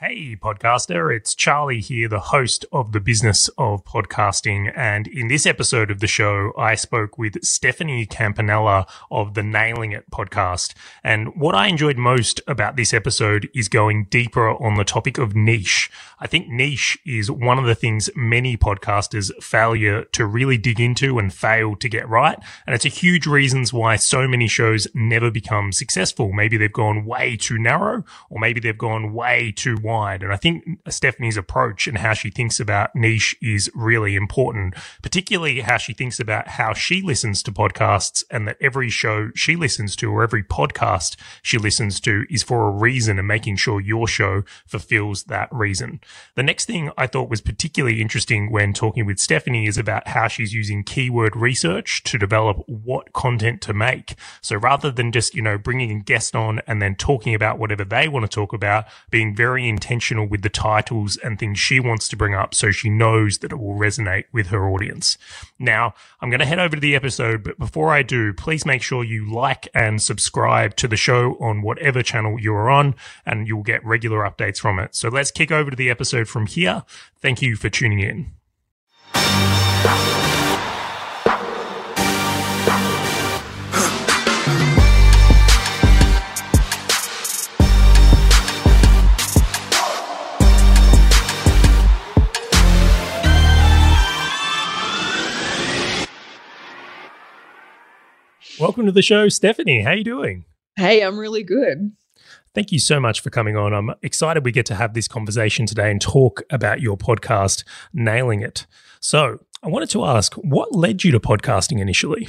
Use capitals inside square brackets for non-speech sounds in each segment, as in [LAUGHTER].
Hey, podcaster, it's Charlie here, the host of the business of podcasting. And in this episode of the show, I spoke with Stephanie Campanella of the Nailing It podcast. And what I enjoyed most about this episode is going deeper on the topic of niche. I think niche is one of the things many podcasters failure to really dig into and fail to get right. And it's a huge reasons why so many shows never become successful. Maybe they've gone way too narrow, or maybe they've gone way too wide. And I think Stephanie's approach and how she thinks about niche is really important, particularly how she thinks about how she listens to podcasts and that every show she listens to or every podcast she listens to is for a reason and making sure your show fulfills that reason. The next thing I thought was particularly interesting when talking with Stephanie is about how she's using keyword research to develop what content to make. So rather than just, you know, bringing a guest on and then talking about whatever they want to talk about, being very intentional with the titles and things she wants to bring up so she knows that it will resonate with her audience. Now, I'm going to head over to the episode, but before I do, please make sure you like and subscribe to the show on whatever channel you are on, and you'll get regular updates from it. So let's kick over to the episode from here. Thank you for tuning in. Welcome to the show, Stephanie. How you doing? Hey, I'm really good. Thank you so much for coming on. I'm excited we get to have this conversation today and talk about your podcast, Nailing It. So, I wanted to ask, what led you to podcasting initially?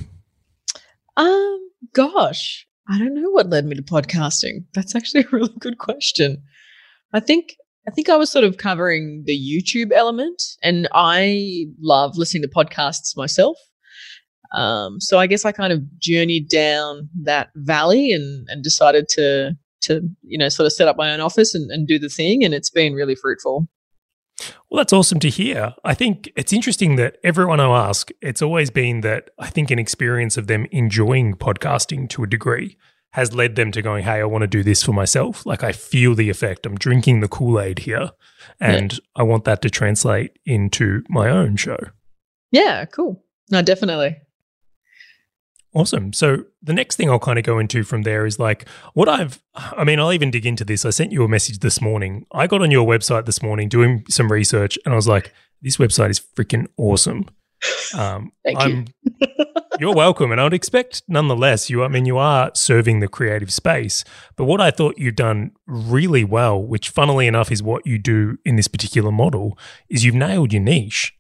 Um, gosh, I don't know what led me to podcasting. That's actually [LAUGHS] a really good question. I think I think I was sort of covering the YouTube element, and I love listening to podcasts myself. Um, so I guess I kind of journeyed down that valley and, and decided to to you know sort of set up my own office and, and do the thing, and it's been really fruitful. Well, that's awesome to hear. I think it's interesting that everyone I ask, it's always been that I think an experience of them enjoying podcasting to a degree has led them to going, Hey, I want to do this for myself. Like I feel the effect. I'm drinking the Kool Aid here, and yeah. I want that to translate into my own show. Yeah, cool. No, definitely. Awesome. So the next thing I'll kind of go into from there is like what I've, I mean, I'll even dig into this. I sent you a message this morning. I got on your website this morning doing some research and I was like, this website is freaking awesome. Um, [LAUGHS] Thank I'm, you. [LAUGHS] you're welcome. And I would expect nonetheless, you, I mean, you are serving the creative space. But what I thought you've done really well, which funnily enough is what you do in this particular model, is you've nailed your niche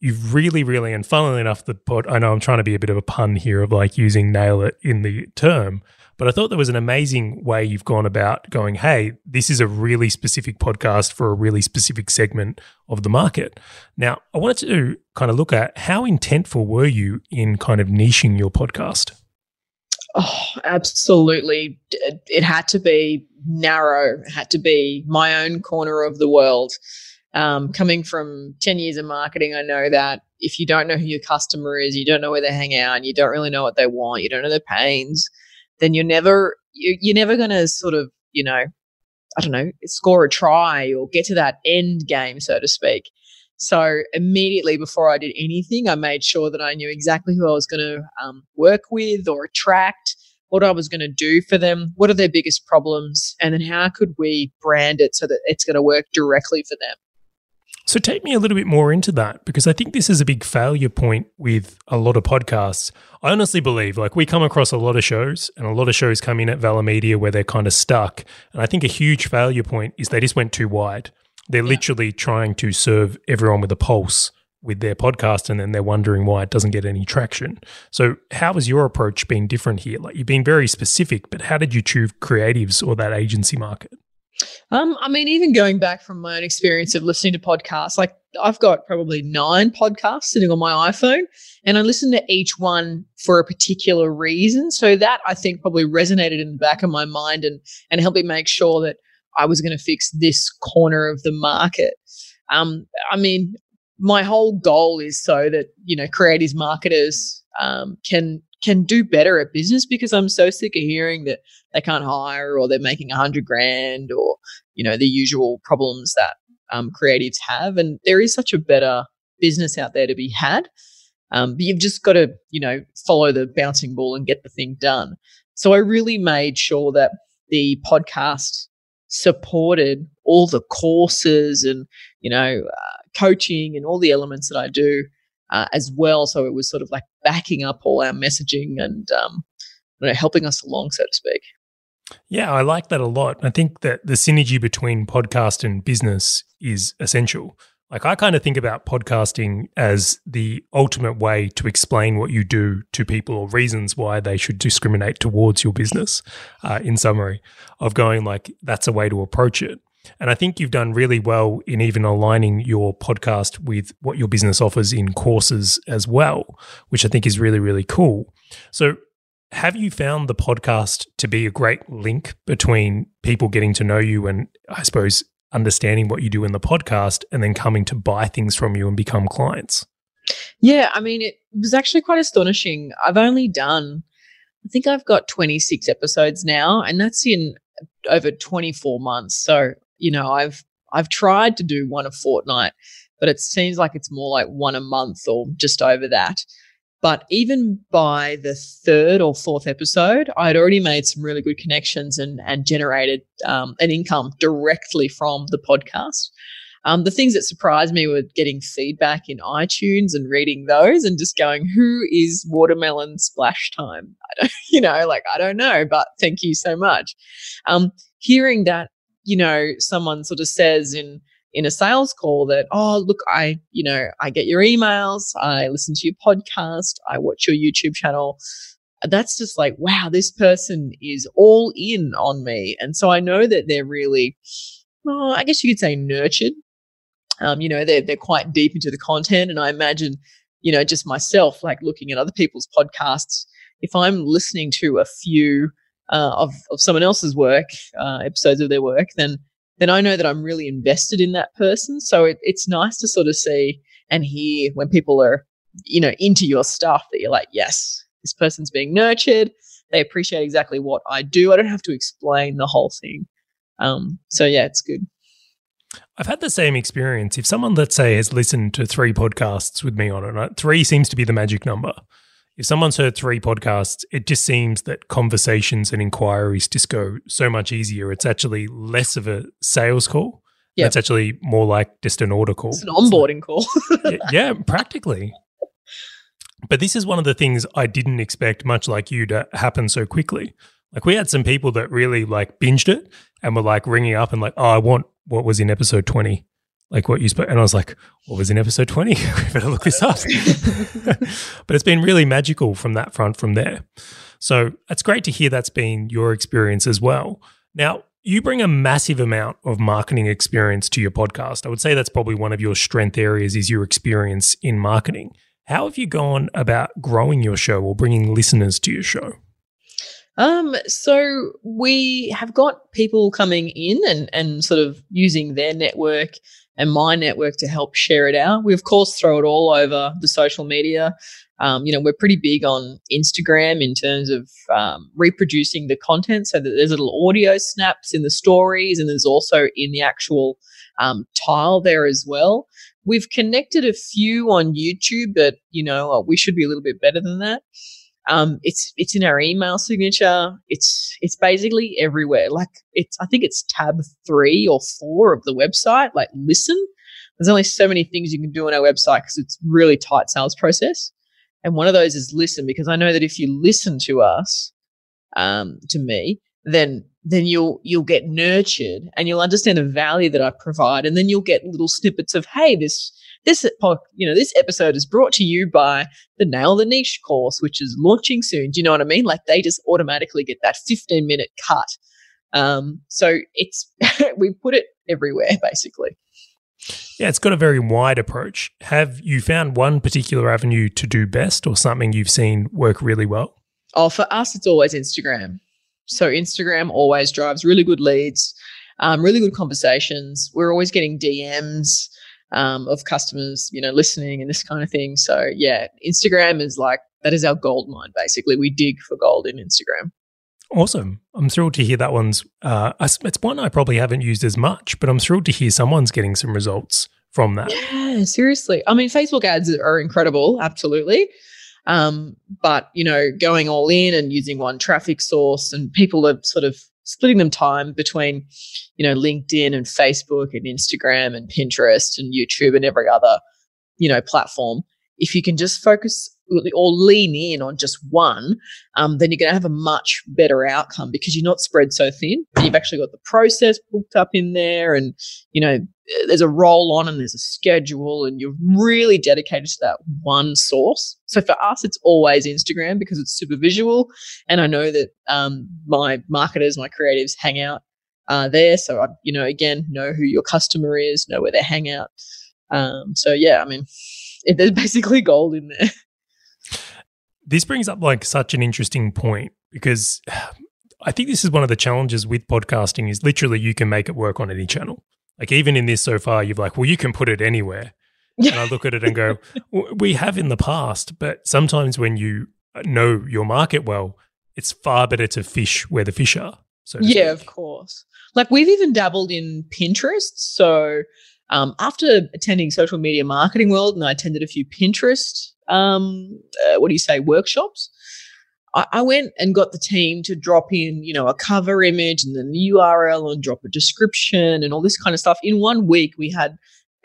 you've really, really, and funnily enough, the pod, I know I'm trying to be a bit of a pun here of like using nail it in the term, but I thought there was an amazing way you've gone about going, hey, this is a really specific podcast for a really specific segment of the market. Now, I wanted to kind of look at how intentful were you in kind of niching your podcast? Oh, absolutely. It had to be narrow, it had to be my own corner of the world. Um, coming from 10 years of marketing, I know that if you don't know who your customer is, you don't know where they hang out, and you don't really know what they want, you don't know their pains, then you're never you, you're never going to sort of you know I don't know score a try or get to that end game, so to speak. So immediately before I did anything, I made sure that I knew exactly who I was going to um, work with or attract, what I was going to do for them, what are their biggest problems, and then how could we brand it so that it's going to work directly for them. So take me a little bit more into that because I think this is a big failure point with a lot of podcasts. I honestly believe like we come across a lot of shows and a lot of shows come in at Valor Media where they're kind of stuck. And I think a huge failure point is they just went too wide. They're yeah. literally trying to serve everyone with a pulse with their podcast and then they're wondering why it doesn't get any traction. So how has your approach been different here? Like you've been very specific, but how did you choose creatives or that agency market? Um, I mean, even going back from my own experience of listening to podcasts, like I've got probably nine podcasts sitting on my iPhone, and I listen to each one for a particular reason. So that I think probably resonated in the back of my mind and and helped me make sure that I was going to fix this corner of the market. Um, I mean, my whole goal is so that you know creators, marketers um, can can do better at business because I'm so sick of hearing that they can't hire or they're making a hundred grand or you know, the usual problems that um, creatives have. And there is such a better business out there to be had. Um, but you've just got to, you know, follow the bouncing ball and get the thing done. So I really made sure that the podcast supported all the courses and, you know, uh, coaching and all the elements that I do uh, as well. So it was sort of like backing up all our messaging and um, you know, helping us along, so to speak. Yeah, I like that a lot. I think that the synergy between podcast and business is essential. Like, I kind of think about podcasting as the ultimate way to explain what you do to people or reasons why they should discriminate towards your business, uh, in summary, of going like, that's a way to approach it. And I think you've done really well in even aligning your podcast with what your business offers in courses as well, which I think is really, really cool. So, have you found the podcast to be a great link between people getting to know you and I suppose understanding what you do in the podcast and then coming to buy things from you and become clients? Yeah, I mean, it was actually quite astonishing. I've only done, I think I've got 26 episodes now, and that's in over 24 months. So, you know, I've I've tried to do one a fortnight, but it seems like it's more like one a month or just over that. But even by the third or fourth episode, I had already made some really good connections and, and generated um, an income directly from the podcast. Um, the things that surprised me were getting feedback in iTunes and reading those and just going, who is watermelon splash time? [LAUGHS] I don't, you know, like, I don't know, but thank you so much. Um, hearing that, you know, someone sort of says in, in a sales call that, oh, look, I, you know, I get your emails, I listen to your podcast, I watch your YouTube channel. That's just like, wow, this person is all in on me. And so I know that they're really, well, I guess you could say nurtured. Um, you know, they're, they're quite deep into the content. And I imagine, you know, just myself, like looking at other people's podcasts, if I'm listening to a few uh, of, of someone else's work, uh, episodes of their work, then then I know that I'm really invested in that person. So it, it's nice to sort of see and hear when people are, you know, into your stuff that you're like, yes, this person's being nurtured. They appreciate exactly what I do. I don't have to explain the whole thing. Um, so yeah, it's good. I've had the same experience. If someone, let's say, has listened to three podcasts with me on it, three seems to be the magic number if someone's heard three podcasts, it just seems that conversations and inquiries just go so much easier. It's actually less of a sales call. Yeah. It's actually more like just an order call. It's an onboarding call. [LAUGHS] yeah, practically. But this is one of the things I didn't expect, much like you, to happen so quickly. Like we had some people that really like binged it and were like ringing up and like, oh, I want what was in episode 20 like what you spoke. And I was like, what was in episode 20? [LAUGHS] we better look this up. [LAUGHS] but it's been really magical from that front from there. So it's great to hear that's been your experience as well. Now, you bring a massive amount of marketing experience to your podcast. I would say that's probably one of your strength areas is your experience in marketing. How have you gone about growing your show or bringing listeners to your show? Um, so we have got people coming in and, and sort of using their network and my network to help share it out. We, of course, throw it all over the social media. Um, you know, we're pretty big on Instagram in terms of um, reproducing the content so that there's little audio snaps in the stories and there's also in the actual um, tile there as well. We've connected a few on YouTube, but, you know, we should be a little bit better than that. Um, it's it's in our email signature. It's it's basically everywhere. Like it's I think it's tab three or four of the website. Like listen. There's only so many things you can do on our website because it's really tight sales process. And one of those is listen because I know that if you listen to us, um, to me, then then you'll you'll get nurtured and you'll understand the value that I provide, and then you'll get little snippets of hey this this, you know, this episode is brought to you by the Nail the Niche course, which is launching soon. Do you know what I mean? Like they just automatically get that 15 minute cut. Um, so it's, [LAUGHS] we put it everywhere basically. Yeah, it's got a very wide approach. Have you found one particular avenue to do best or something you've seen work really well? Oh, for us, it's always Instagram. So Instagram always drives really good leads, um, really good conversations. We're always getting DMs um, of customers, you know, listening and this kind of thing. So yeah, Instagram is like that is our gold mine. Basically, we dig for gold in Instagram. Awesome. I'm thrilled to hear that one's. Uh, it's one I probably haven't used as much, but I'm thrilled to hear someone's getting some results from that. Yeah, seriously. I mean, Facebook ads are incredible, absolutely. Um, but you know, going all in and using one traffic source, and people are sort of splitting them time between, you know, LinkedIn and Facebook and Instagram and Pinterest and YouTube and every other, you know, platform. If you can just focus or lean in on just one, um, then you're going to have a much better outcome because you're not spread so thin. You've actually got the process booked up in there, and you know there's a roll on and there's a schedule, and you're really dedicated to that one source. So for us, it's always Instagram because it's super visual, and I know that um, my marketers, my creatives, hang out uh, there. So I, you know, again, know who your customer is, know where they hang out. Um, so yeah, I mean, there's basically gold in there. [LAUGHS] This brings up like such an interesting point because [SIGHS] I think this is one of the challenges with podcasting is literally you can make it work on any channel. Like even in this so far, you've like, well, you can put it anywhere. and I look at it and go, [LAUGHS] we have in the past, but sometimes when you know your market well, it's far better to fish where the fish are. So yeah, speak. of course. Like we've even dabbled in Pinterest. So um, after attending social media marketing world, and I attended a few Pinterest um, uh, what do you say, workshops. I, I, went and got the team to drop in, you know, a cover image and then the URL and drop a description and all this kind of stuff. In one week, we had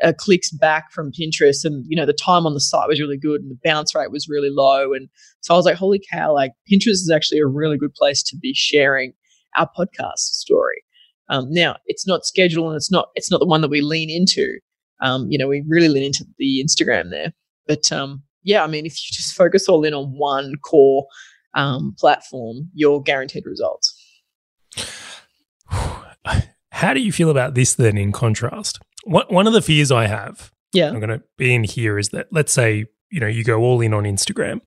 uh, clicks back from Pinterest, and you know, the time on the site was really good, and the bounce rate was really low. And so I was like, holy cow! Like Pinterest is actually a really good place to be sharing our podcast story. Um, now, it's not scheduled, and it's not it's not the one that we lean into. Um, you know, we really lean into the Instagram there. But um, yeah, I mean, if you just focus all in on one core um, platform, you're guaranteed results. [SIGHS] How do you feel about this then in contrast? What, one of the fears I have, yeah, I'm going to be in here is that let's say, you know, you go all in on Instagram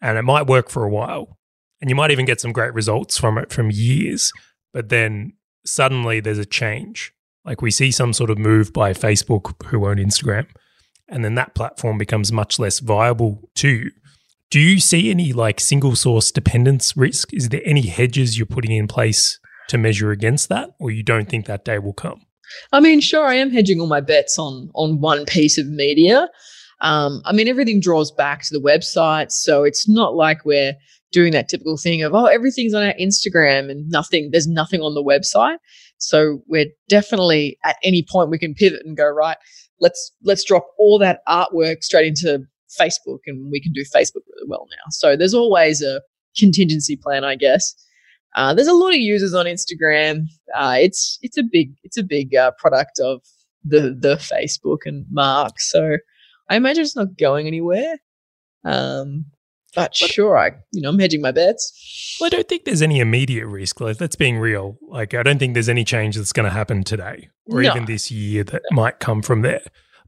and it might work for a while and you might even get some great results from it from years, but then suddenly there's a change. Like we see some sort of move by Facebook who own Instagram and then that platform becomes much less viable to you. Do you see any like single source dependence risk? Is there any hedges you're putting in place to measure against that, or you don't think that day will come? I mean, sure, I am hedging all my bets on on one piece of media. Um, I mean, everything draws back to the website, so it's not like we're doing that typical thing of oh, everything's on our Instagram and nothing. There's nothing on the website. So we're definitely at any point we can pivot and go right let's let's drop all that artwork straight into Facebook and we can do Facebook really well now. So there's always a contingency plan, I guess. Uh, there's a lot of users on Instagram. Uh, it's it's a big it's a big uh, product of the the Facebook and Mark. So I imagine it's not going anywhere. Um, but, sure, I you know I'm hedging my bets. Well, I don't think there's any immediate risk. Like that's being real. Like I don't think there's any change that's going to happen today or no. even this year that no. might come from there.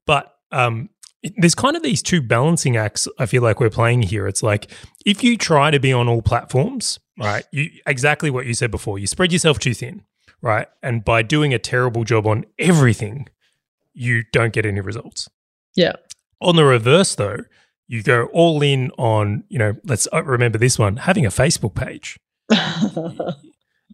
But um, there's kind of these two balancing acts. I feel like we're playing here. It's like if you try to be on all platforms, right? You exactly what you said before. You spread yourself too thin, right? And by doing a terrible job on everything, you don't get any results. Yeah. On the reverse, though, you go all in on, you know, let's uh, remember this one, having a Facebook page. [LAUGHS]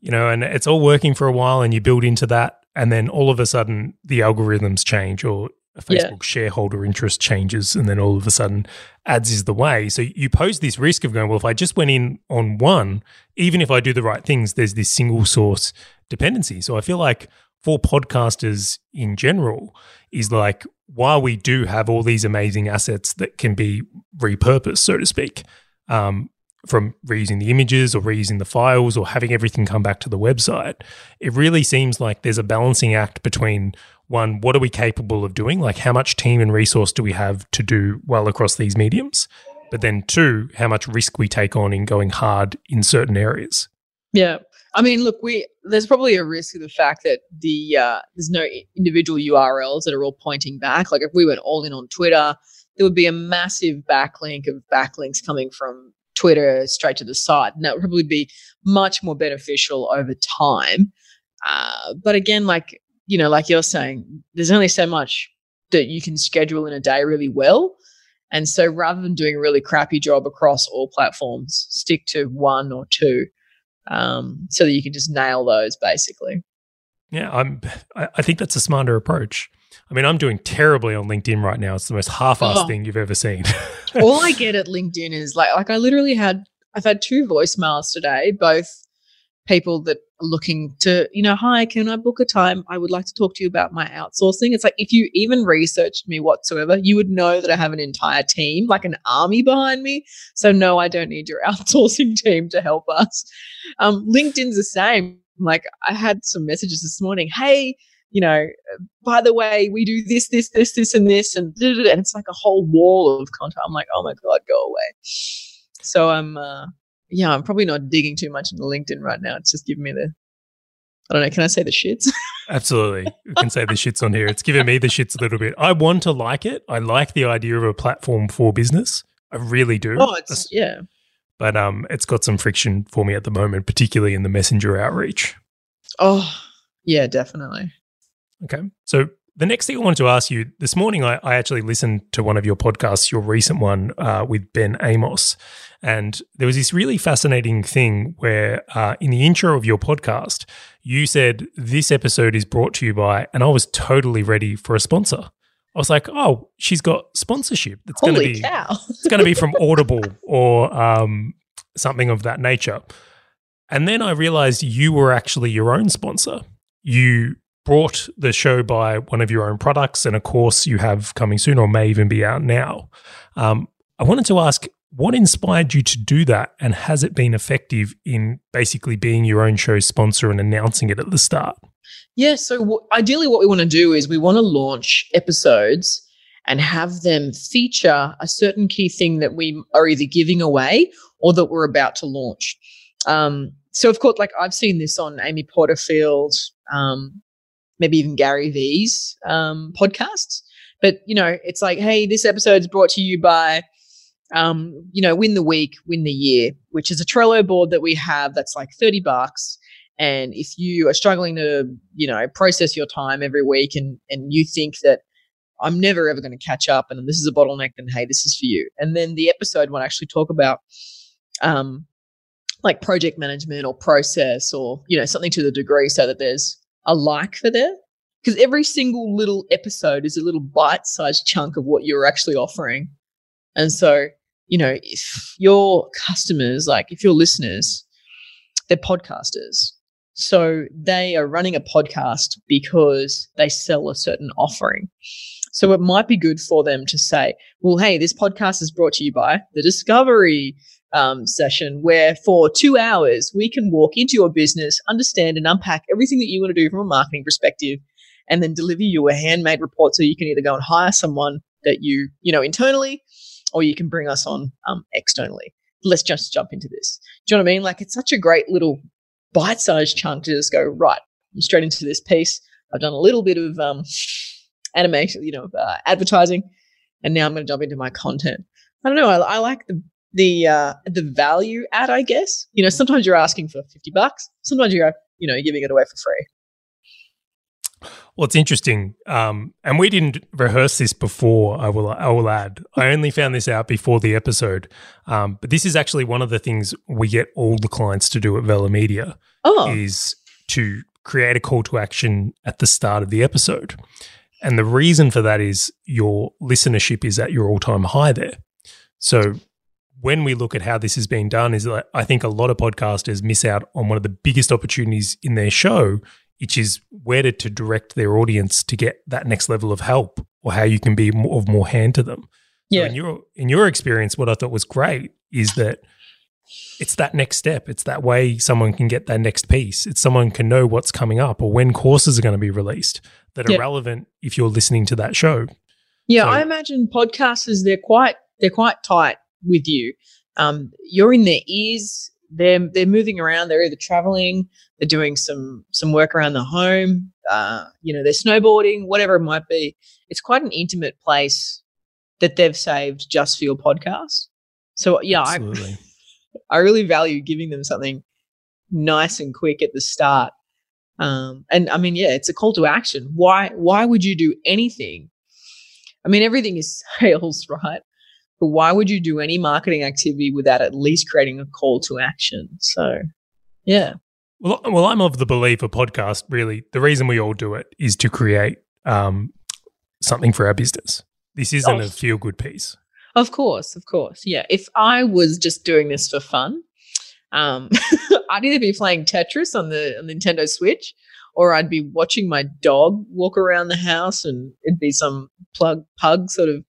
you know, and it's all working for a while and you build into that. And then all of a sudden the algorithms change or a Facebook yeah. shareholder interest changes. And then all of a sudden ads is the way. So you pose this risk of going, well, if I just went in on one, even if I do the right things, there's this single source dependency. So I feel like for podcasters in general, is like while we do have all these amazing assets that can be repurposed, so to speak, um, from reusing the images or reusing the files or having everything come back to the website, it really seems like there's a balancing act between one, what are we capable of doing? Like, how much team and resource do we have to do well across these mediums? But then, two, how much risk we take on in going hard in certain areas. Yeah. I mean, look, we there's probably a risk of the fact that the uh, there's no individual URLs that are all pointing back. Like if we went all in on Twitter, there would be a massive backlink of backlinks coming from Twitter straight to the site, and that would probably be much more beneficial over time. Uh, but again, like you know, like you're saying, there's only so much that you can schedule in a day really well. And so rather than doing a really crappy job across all platforms, stick to one or two um, so that you can just nail those basically. Yeah, I'm. I think that's a smarter approach. I mean, I'm doing terribly on LinkedIn right now. It's the most half-assed oh. thing you've ever seen. [LAUGHS] All I get at LinkedIn is like, like I literally had, I've had two voicemails today, both people that looking to, you know, hi, can I book a time? I would like to talk to you about my outsourcing. It's like if you even researched me whatsoever, you would know that I have an entire team, like an army behind me. So no, I don't need your [LAUGHS] outsourcing team to help us. Um, LinkedIn's the same. Like I had some messages this morning. Hey, you know, by the way, we do this, this, this, this, and this, and and it's like a whole wall of content. I'm like, oh my god, go away. So I'm, uh, yeah, I'm probably not digging too much into LinkedIn right now. It's just giving me the, I don't know. Can I say the shits? [LAUGHS] Absolutely, you can say the shits on here. It's giving me the shits a little bit. I want to like it. I like the idea of a platform for business. I really do. Oh, it's yeah. But um, it's got some friction for me at the moment, particularly in the messenger outreach. Oh, yeah, definitely. Okay. So the next thing I wanted to ask you this morning, I, I actually listened to one of your podcasts, your recent one uh, with Ben Amos. And there was this really fascinating thing where uh, in the intro of your podcast, you said, This episode is brought to you by, and I was totally ready for a sponsor. I was like, oh, she's got sponsorship. It's going to be cow. [LAUGHS] it's going to be from Audible or um, something of that nature. And then I realized you were actually your own sponsor. You brought the show by one of your own products, and a course you have coming soon or may even be out now. Um, I wanted to ask what inspired you to do that, and has it been effective in basically being your own show sponsor and announcing it at the start? Yeah, so w- ideally, what we want to do is we want to launch episodes and have them feature a certain key thing that we are either giving away or that we're about to launch. Um, so, of course, like I've seen this on Amy Porterfield, um, maybe even Gary Vee's um, podcasts. But you know, it's like, hey, this episode is brought to you by, um, you know, win the week, win the year, which is a Trello board that we have that's like thirty bucks. And if you are struggling to, you know, process your time every week, and and you think that I'm never ever going to catch up, and this is a bottleneck, then hey, this is for you. And then the episode will actually talk about, um, like project management or process or you know something to the degree so that there's a like for there because every single little episode is a little bite-sized chunk of what you're actually offering. And so you know if your customers like if your listeners they're podcasters. So they are running a podcast because they sell a certain offering. So it might be good for them to say well hey this podcast is brought to you by the discovery um, session where for two hours we can walk into your business, understand and unpack everything that you want to do from a marketing perspective, and then deliver you a handmade report so you can either go and hire someone that you, you know, internally, or you can bring us on um, externally. Let's just jump into this. Do you know what I mean? Like it's such a great little bite-sized chunk to just go right I'm straight into this piece. I've done a little bit of um, animation, you know, uh, advertising, and now I'm going to jump into my content. I don't know. I, I like the the uh, the value add, I guess. You know, sometimes you're asking for fifty bucks, sometimes you're you know giving it away for free. Well, it's interesting, um, and we didn't rehearse this before. I will, I will add. I only found this out before the episode, um, but this is actually one of the things we get all the clients to do at Vela Media. Oh. is to create a call to action at the start of the episode, and the reason for that is your listenership is at your all time high there. So when we look at how this is being done, is that I think a lot of podcasters miss out on one of the biggest opportunities in their show, which is where to, to direct their audience to get that next level of help or how you can be more, of more hand to them. Yeah. So in your in your experience, what I thought was great is that it's that next step. It's that way someone can get that next piece. It's someone can know what's coming up or when courses are going to be released that are yeah. relevant if you're listening to that show. Yeah, so, I imagine podcasters they're quite they're quite tight with you. Um, you're in their ears. They're they're moving around. They're either traveling, they're doing some some work around the home. Uh, you know, they're snowboarding, whatever it might be. It's quite an intimate place that they've saved just for your podcast. So yeah, I, [LAUGHS] I really value giving them something nice and quick at the start. Um, and I mean, yeah, it's a call to action. Why why would you do anything? I mean, everything is [LAUGHS] sales, right? But why would you do any marketing activity without at least creating a call to action? So, Yeah. Well, well, I'm of the belief a podcast really the reason we all do it is to create um, something for our business. This isn't oh. a feel good piece. Of course, of course. Yeah. If I was just doing this for fun, um, [LAUGHS] I'd either be playing Tetris on the on Nintendo Switch or I'd be watching my dog walk around the house and it'd be some plug pug sort of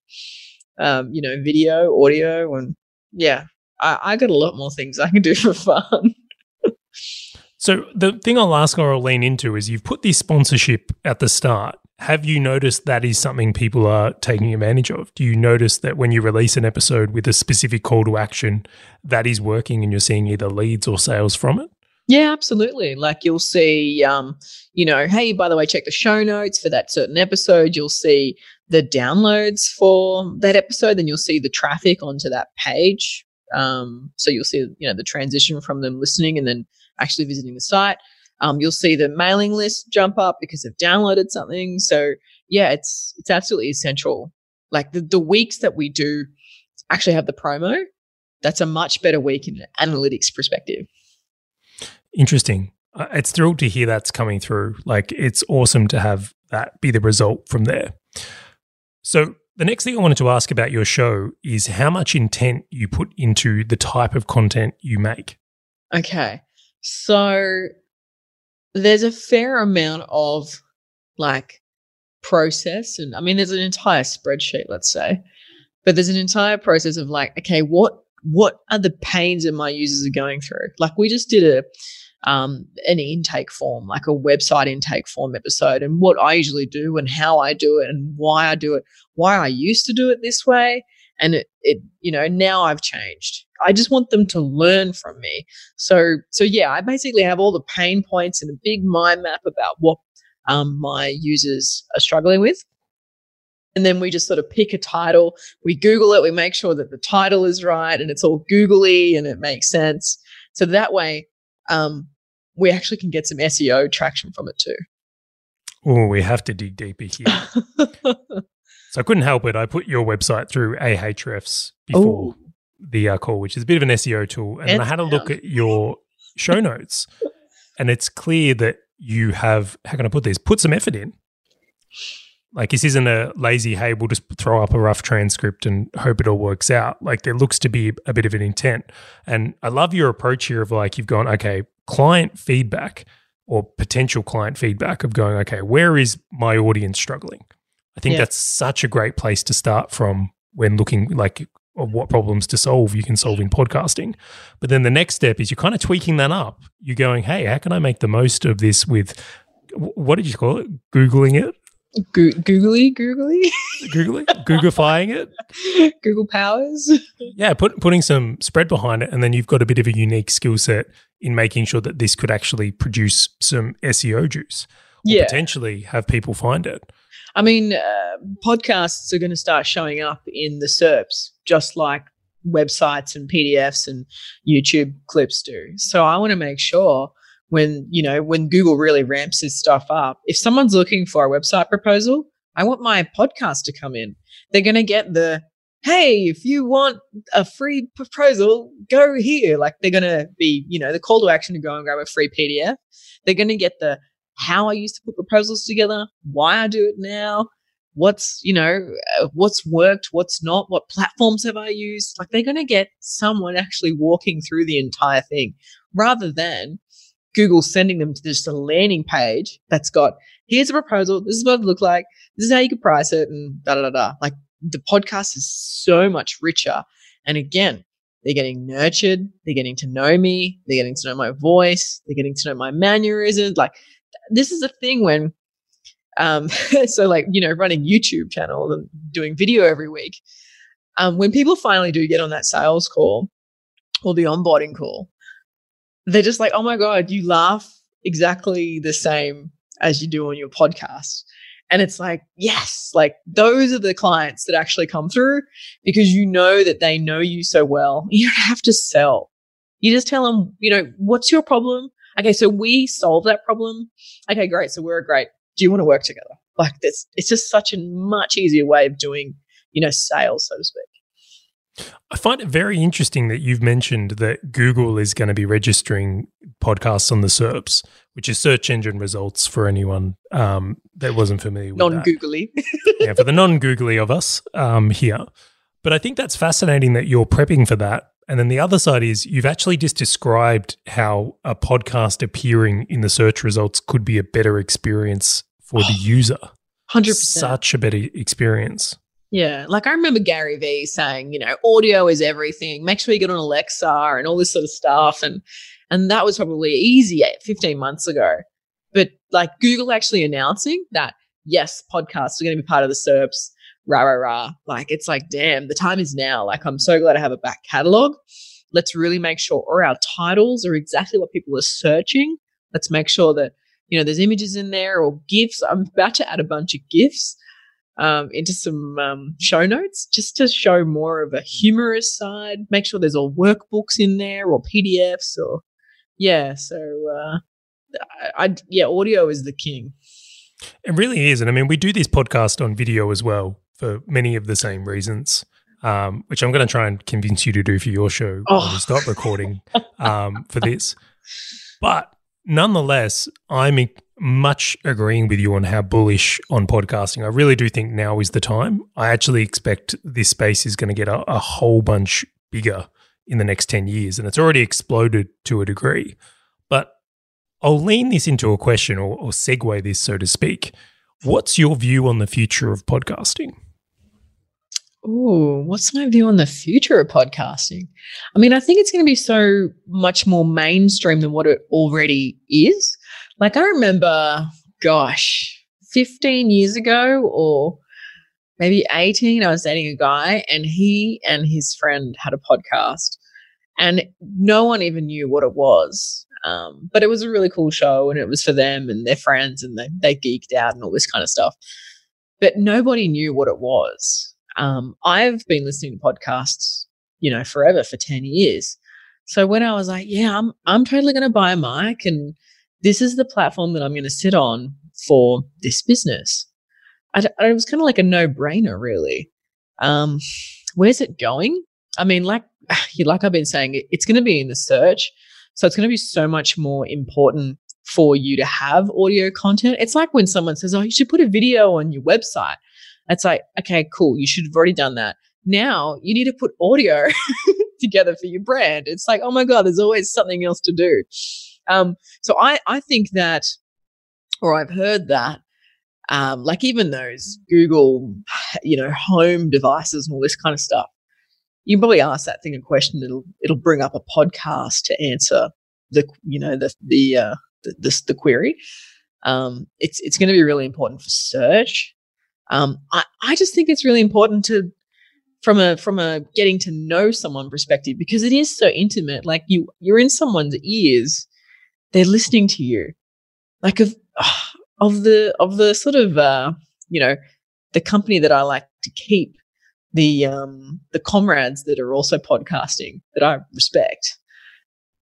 um, you know, video, audio, and yeah, I, I got a lot more things I can do for fun. [LAUGHS] so the thing I'll ask or I'll lean into is you've put this sponsorship at the start. Have you noticed that is something people are taking advantage of? Do you notice that when you release an episode with a specific call to action, that is working and you're seeing either leads or sales from it? Yeah, absolutely. Like you'll see, um, you know, hey, by the way, check the show notes for that certain episode. You'll see the downloads for that episode. Then you'll see the traffic onto that page. Um, so you'll see, you know, the transition from them listening and then actually visiting the site. Um, you'll see the mailing list jump up because they've downloaded something. So yeah, it's it's absolutely essential. Like the, the weeks that we do actually have the promo, that's a much better week in an analytics perspective. Interesting. It's thrilled to hear that's coming through. Like it's awesome to have that be the result from there. So the next thing I wanted to ask about your show is how much intent you put into the type of content you make. Okay. So there's a fair amount of like process and I mean there's an entire spreadsheet let's say but there's an entire process of like okay what what are the pains that my users are going through like we just did a um, an intake form, like a website intake form episode, and what I usually do and how I do it and why I do it, why I used to do it this way. And it, it, you know, now I've changed. I just want them to learn from me. So, so yeah, I basically have all the pain points and a big mind map about what um, my users are struggling with. And then we just sort of pick a title. We Google it. We make sure that the title is right and it's all googly and it makes sense. So that way, um, we actually can get some SEO traction from it too. Oh, we have to dig deeper here. [LAUGHS] so I couldn't help it. I put your website through Ahrefs before Ooh. the uh, call, which is a bit of an SEO tool, and I had a look at your show notes, [LAUGHS] and it's clear that you have how can I put this? Put some effort in. Like this isn't a lazy, hey, we'll just throw up a rough transcript and hope it all works out. Like there looks to be a bit of an intent. And I love your approach here of like you've gone, okay, client feedback or potential client feedback of going, okay, where is my audience struggling? I think yeah. that's such a great place to start from when looking like of what problems to solve you can solve in podcasting. But then the next step is you're kind of tweaking that up. You're going, hey, how can I make the most of this with what did you call it? Googling it? Go- googly, googly, [LAUGHS] googly, Googifying it. Google powers. yeah, put, putting some spread behind it, and then you've got a bit of a unique skill set in making sure that this could actually produce some SEO juice, yeah. potentially have people find it. I mean, uh, podcasts are going to start showing up in the SERPs, just like websites and PDFs and YouTube clips do. So I want to make sure when you know when google really ramps this stuff up if someone's looking for a website proposal i want my podcast to come in. They're going to get the hey if you want a free proposal go here. Like they're going to be you know the call to action to go and grab a free pdf they're going to get the how i used to put proposals together why i do it now what's you know uh, what's worked what's not what platforms have i used? Like they're going to get someone actually walking through the entire thing rather than Google sending them to just a landing page that's got here's a proposal, this is what it look like, this is how you could price it, and da da da da. Like the podcast is so much richer. And again, they're getting nurtured, they're getting to know me, they're getting to know my voice, they're getting to know my mannerisms. Like this is a thing when um [LAUGHS] so like, you know, running YouTube channel and doing video every week. Um, when people finally do get on that sales call or the onboarding call, they're just like, oh my God, you laugh exactly the same as you do on your podcast. And it's like, yes, like those are the clients that actually come through because you know that they know you so well. [LAUGHS] You don't have to sell. You just tell them, you know, what's your problem? Okay, so we solve that problem. Okay, great. So we're great. Do you want to work together? Like this, it's just such a much easier way of doing, you know, sales, so to speak. I find it very interesting that you've mentioned that Google is going to be registering podcasts on the SERPs, which is search engine results for anyone um, that wasn't familiar with non-googly. [LAUGHS] yeah, for the non-googly of us um, here. But I think that's fascinating that you're prepping for that. And then the other side is you've actually just described how a podcast appearing in the search results could be a better experience for the user. 100%. Such a better experience. Yeah. Like I remember Gary Vee saying, you know, audio is everything. Make sure you get on Alexa and all this sort of stuff. And and that was probably easy 15 months ago. But like Google actually announcing that, yes, podcasts are going to be part of the SERPs, rah, rah, rah. Like it's like, damn, the time is now. Like I'm so glad I have a back catalog. Let's really make sure all our titles are exactly what people are searching. Let's make sure that, you know, there's images in there or GIFs. I'm about to add a bunch of GIFs um, into some um, show notes just to show more of a humorous side. Make sure there's all workbooks in there or PDFs or yeah. So uh, I, I yeah, audio is the king. It really is, and I mean we do this podcast on video as well for many of the same reasons. Um, which I'm going to try and convince you to do for your show oh. when we stop recording um, for [LAUGHS] this. But nonetheless, I'm much agreeing with you on how bullish on podcasting. I really do think now is the time. I actually expect this space is going to get a, a whole bunch bigger in the next 10 years, and it's already exploded to a degree. But I'll lean this into a question or, or segue this, so to speak. What's your view on the future of podcasting? Oh, what's my view on the future of podcasting? I mean, I think it's going to be so much more mainstream than what it already is. Like, I remember, gosh, 15 years ago or maybe 18, I was dating a guy and he and his friend had a podcast and no one even knew what it was. Um, but it was a really cool show and it was for them and their friends and they, they geeked out and all this kind of stuff. But nobody knew what it was. Um, I've been listening to podcasts, you know, forever for 10 years. So when I was like, yeah, I'm, I'm totally going to buy a mic and this is the platform that I'm going to sit on for this business. I, it was kind of like a no brainer, really. Um, where's it going? I mean, like, [SIGHS] like I've been saying, it's going to be in the search. So it's going to be so much more important for you to have audio content. It's like when someone says, Oh, you should put a video on your website. It's like, okay, cool. You should have already done that. Now you need to put audio [LAUGHS] together for your brand. It's like, oh my God, there's always something else to do. Um, so I, I think that, or I've heard that, um, like even those Google, you know, home devices and all this kind of stuff. You probably ask that thing a question. It'll it'll bring up a podcast to answer the you know the the uh, the, the, the query. Um, it's it's going to be really important for search. Um, I, I just think it's really important to from a from a getting to know someone perspective because it is so intimate. Like you you're in someone's ears, they're listening to you. Like of [SIGHS] of the of the sort of uh, you know the company that I like to keep the um the comrades that are also podcasting that I respect.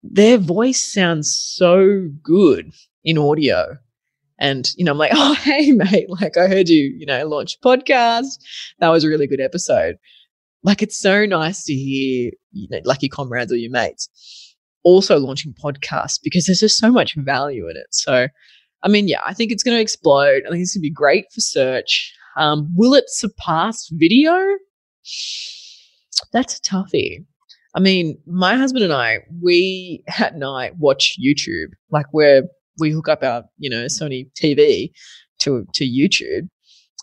Their voice sounds so good in audio and, you know, I'm like, [LAUGHS] oh, hey, mate, like I heard you, you know, launch a podcast. That was a really good episode. Like it's so nice to hear, you know, like your comrades or your mates also launching podcasts because there's just so much value in it. So, I mean, yeah, I think it's going to explode. I think it's going to be great for search. Um, will it surpass video? That's a toughie. I mean, my husband and I, we at night watch YouTube. Like we're we hook up our you know Sony TV to to YouTube,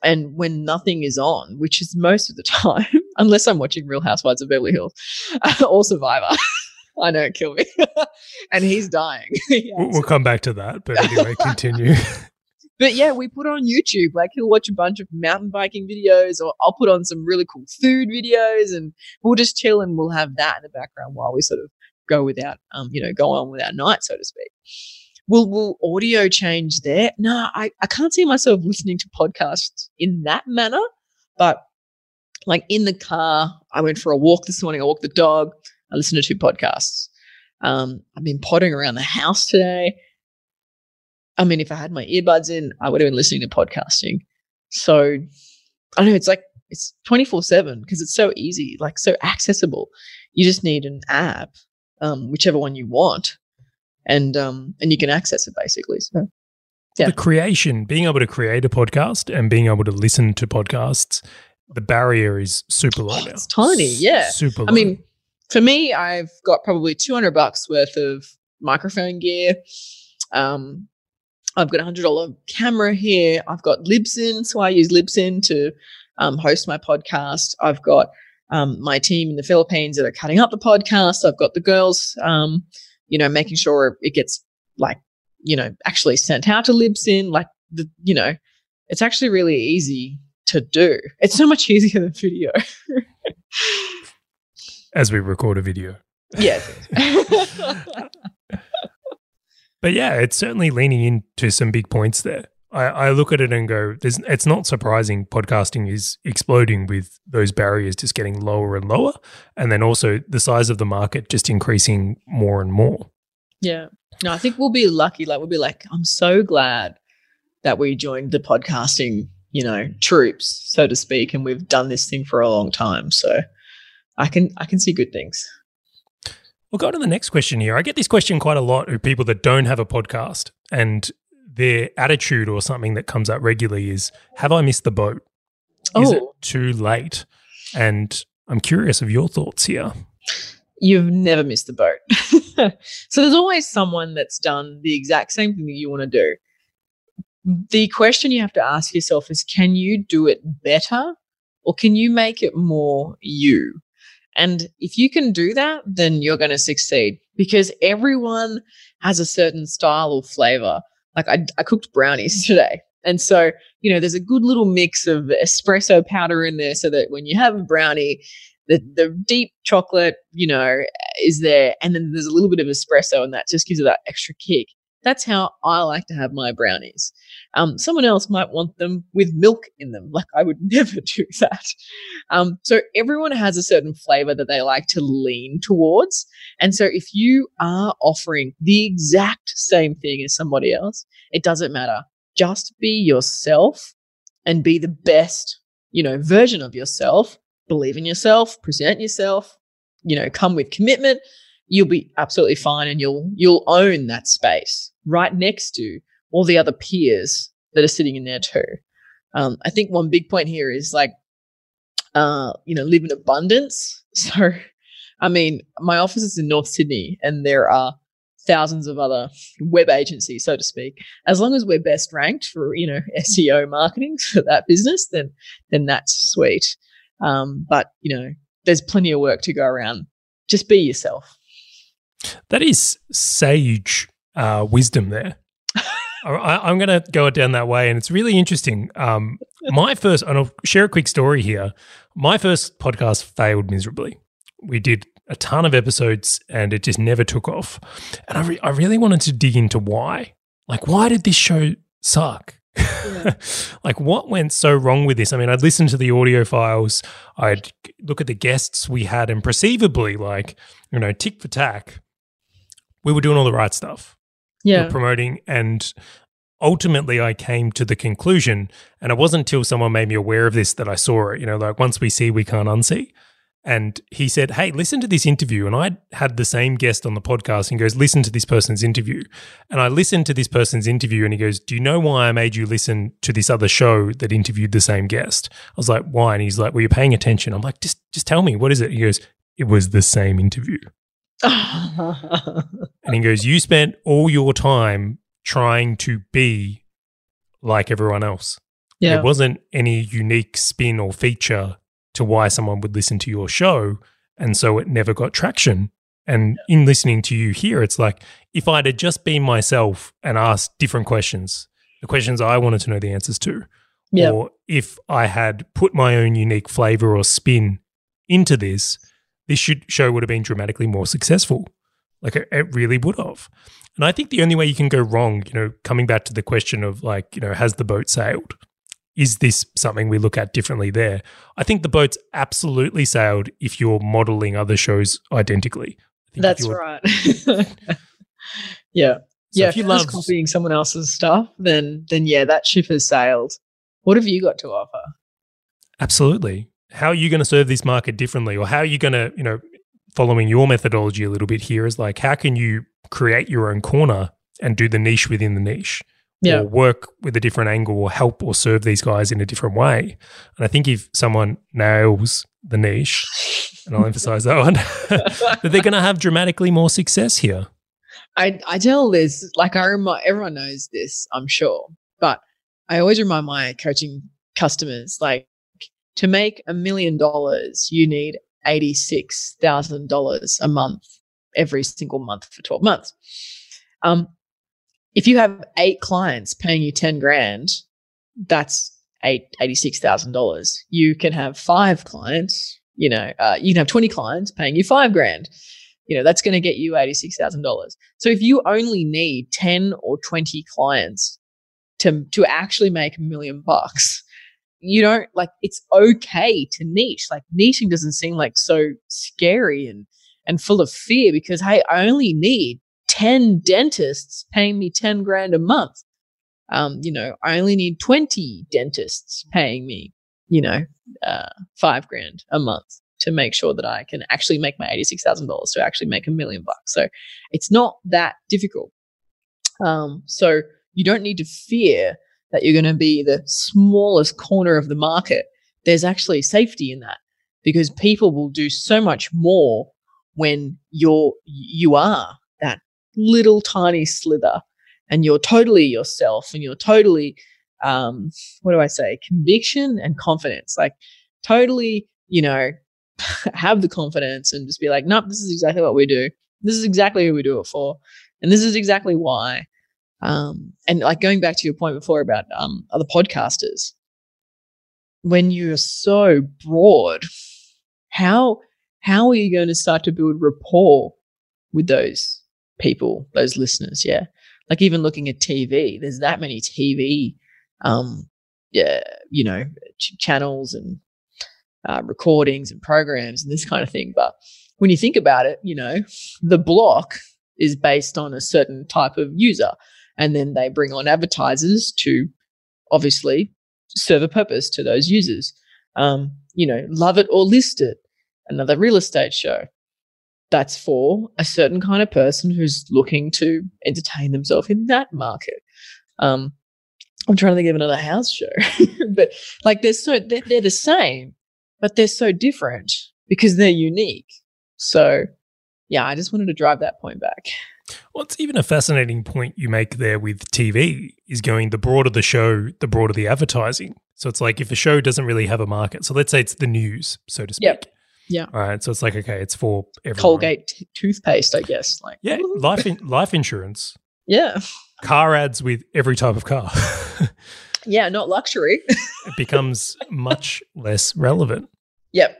and when nothing is on, which is most of the [LAUGHS] time, unless I'm watching Real Housewives of Beverly Hills [LAUGHS] or Survivor. [LAUGHS] I know, kill me. [LAUGHS] and he's dying. [LAUGHS] we'll come back to that, but anyway, [LAUGHS] continue. but yeah, we put on YouTube. Like he'll watch a bunch of mountain biking videos, or I'll put on some really cool food videos, and we'll just chill and we'll have that in the background while we sort of go without, um, you know, go on with our night, so to speak. Will will audio change there? No, I, I can't see myself listening to podcasts in that manner. But like in the car, I went for a walk this morning. I walked the dog. I listened to two podcasts. Um, I've been pottering around the house today. I mean, if I had my earbuds in, I would have been listening to podcasting. So I don't know. It's like it's 24 7 because it's so easy, like so accessible. You just need an app, um, whichever one you want, and um, and you can access it basically. So yeah. the creation, being able to create a podcast and being able to listen to podcasts, the barrier is super low oh, It's tiny, yeah. Super low. I mean, for me, I've got probably 200 bucks worth of microphone gear. Um, I've got a hundred dollar camera here. I've got Libsyn, so I use Libsyn to um, host my podcast. I've got um, my team in the Philippines that are cutting up the podcast. I've got the girls, um, you know, making sure it gets like, you know, actually sent out to Libsyn. Like the, you know, it's actually really easy to do. It's so much [LAUGHS] easier than video. [LAUGHS] As we record a video. Yes. [LAUGHS] but yeah, it's certainly leaning into some big points there. I, I look at it and go, it's not surprising podcasting is exploding with those barriers just getting lower and lower. And then also the size of the market just increasing more and more. Yeah. No, I think we'll be lucky. Like, we'll be like, I'm so glad that we joined the podcasting, you know, troops, so to speak. And we've done this thing for a long time. So I can, I can see good things. We'll go to the next question here. I get this question quite a lot of people that don't have a podcast. And their attitude or something that comes up regularly is Have I missed the boat? Is it oh. too late? And I'm curious of your thoughts here. You've never missed the boat. [LAUGHS] so there's always someone that's done the exact same thing that you want to do. The question you have to ask yourself is can you do it better or can you make it more you? And if you can do that, then you're going to succeed because everyone has a certain style or flavor. Like I, I cooked brownies [LAUGHS] today. And so, you know, there's a good little mix of espresso powder in there so that when you have a brownie, the, the deep chocolate, you know, is there. And then there's a little bit of espresso and that just gives it that extra kick. That's how I like to have my brownies. Um, someone else might want them with milk in them. Like I would [LAUGHS] never do that. Um, so everyone has a certain flavor that they like to lean towards. And so if you are offering the exact same thing as somebody else, it doesn't matter. Just be yourself and be the best, you know, version of yourself. Believe in yourself, present yourself, you know, come with commitment you'll be absolutely fine and you'll you'll own that space right next to all the other peers that are sitting in there too. Um, I think one big point here is like, uh, you know, live in abundance. [LAUGHS] So, I mean, my office is in North Sydney, and there are thousands of other web agencies, so to speak. As long as we're best ranked for you know [LAUGHS] SEO marketing [LAUGHS] for that business, then then that's sweet. Um, but you know, there's plenty of work to go around. Just be yourself. That is sage uh, wisdom there. [LAUGHS] I, am going to go down that way, and it's really interesting. Um, my first, and I'll share a quick story here. My first podcast failed miserably. We did a ton of episodes, and it just never took off. And I, re- I really wanted to dig into why. Like, why did this show suck? Yeah. [LAUGHS] like, what went so wrong with this? I mean, I'd listen to the audio files, I'd look at the guests we had, and perceivably, like, you know, tick for tack, we were doing all the right stuff. Yeah. We promoting. And ultimately, I came to the conclusion, and it wasn't until someone made me aware of this that I saw it. You know, like once we see, we can't unsee. And he said, Hey, listen to this interview. And I had the same guest on the podcast and goes, Listen to this person's interview. And I listened to this person's interview and he goes, Do you know why I made you listen to this other show that interviewed the same guest? I was like, Why? And he's like, Well, you're paying attention. I'm like, Just just tell me, what is it? He goes, It was the same interview. [LAUGHS] and he goes, You spent all your time trying to be like everyone else. Yeah. There wasn't any unique spin or feature to why someone would listen to your show. And so it never got traction. And in listening to you here, it's like if I'd have just been myself and asked different questions, the questions I wanted to know the answers to, yep. or if I had put my own unique flavor or spin into this, this should, show would have been dramatically more successful. Like it, it really would have. And I think the only way you can go wrong, you know, coming back to the question of like, you know, has the boat sailed? Is this something we look at differently there? I think the boat's absolutely sailed if you're modeling other shows identically. That's right. [LAUGHS] yeah. So yeah, if, you love copying someone else's stuff, then then yeah, that ship has sailed. What have you got to offer? Absolutely. How are you going to serve this market differently, or how are you going to, you know, following your methodology a little bit here is like, how can you create your own corner and do the niche within the niche? Yeah. Or work with a different angle or help or serve these guys in a different way. And I think if someone nails the niche, and I'll emphasize that one, [LAUGHS] that they're going to have dramatically more success here. I, I tell this, like I remind everyone knows this, I'm sure, but I always remind my coaching customers like to make a million dollars, you need $86,000 a month every single month for 12 months. Um, if you have eight clients paying you 10 grand, that's eight, $86,000. You can have five clients, you know, uh, you can have 20 clients paying you five grand. You know, that's going to get you $86,000. So if you only need 10 or 20 clients to, to actually make a million bucks, you don't like it's okay to niche. Like niching doesn't seem like so scary and and full of fear because hey, I only need 10 dentists paying me 10 grand a month. Um, you know, I only need 20 dentists paying me, you know, uh, five grand a month to make sure that I can actually make my $86,000 to actually make a million bucks. So it's not that difficult. Um, so you don't need to fear that you're going to be the smallest corner of the market. There's actually safety in that because people will do so much more when you're you are that little tiny slither and you're totally yourself and you're totally um what do i say conviction and confidence like totally you know [LAUGHS] have the confidence and just be like nope this is exactly what we do this is exactly who we do it for and this is exactly why um and like going back to your point before about um other podcasters when you're so broad how how are you going to start to build rapport with those people, those listeners? Yeah. Like even looking at TV, there's that many TV, um, yeah, you know, ch- channels and uh, recordings and programs and this kind of thing. But when you think about it, you know, the block is based on a certain type of user. And then they bring on advertisers to obviously serve a purpose to those users. Um, you know, love it or list it another real estate show. That's for a certain kind of person who's looking to entertain themselves in that market. Um, I'm trying to think of another house show, [LAUGHS] but like they're so they're, they're the same, but they're so different because they're unique. So, yeah, I just wanted to drive that point back. Well, it's even a fascinating point you make there with TV is going the broader the show, the broader the advertising. So it's like if a show doesn't really have a market, so let's say it's the news, so to speak. Yep. Yeah. All right. So it's like okay, it's for everyone. Colgate t- toothpaste, I guess. Like Yeah, [LAUGHS] life in, life insurance, yeah, car ads with every type of car. [LAUGHS] yeah, not luxury. [LAUGHS] it becomes much less relevant. Yep.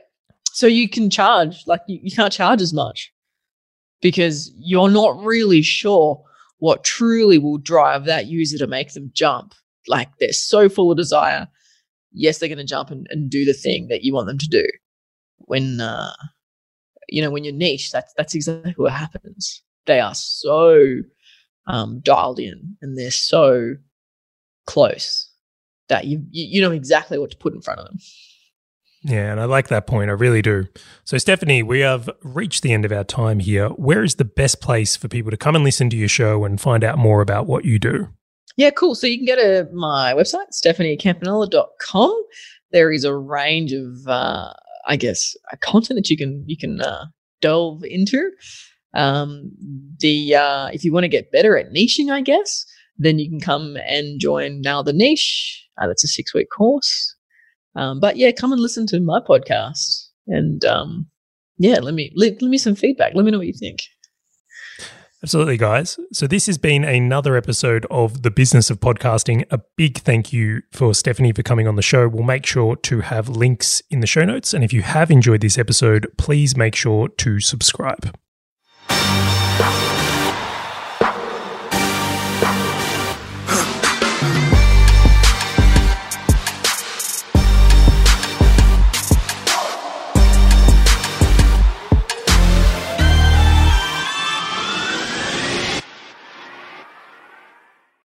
So you can charge, like you, you can't charge as much because you're not really sure what truly will drive that user to make them jump. Like they're so full of desire. Yes, they're going to jump and, and do the thing that you want them to do. When, uh, you know, when you're niche, that's, that's exactly what happens. They are so um, dialed in and they're so close that you, you you know exactly what to put in front of them. Yeah, and I like that point. I really do. So, Stephanie, we have reached the end of our time here. Where is the best place for people to come and listen to your show and find out more about what you do? Yeah, cool. So you can go to my website, stephaniecampanella.com. There is a range of, uh, I guess, uh, content that you can you can uh, delve into. Um, the uh, if you want to get better at niching, I guess, then you can come and join Nail the Niche. Uh, that's a six week course. Um, but yeah, come and listen to my podcast and um, yeah, let me let, let me some feedback. Let me know what you think. Absolutely, guys. So, this has been another episode of The Business of Podcasting. A big thank you for Stephanie for coming on the show. We'll make sure to have links in the show notes. And if you have enjoyed this episode, please make sure to subscribe.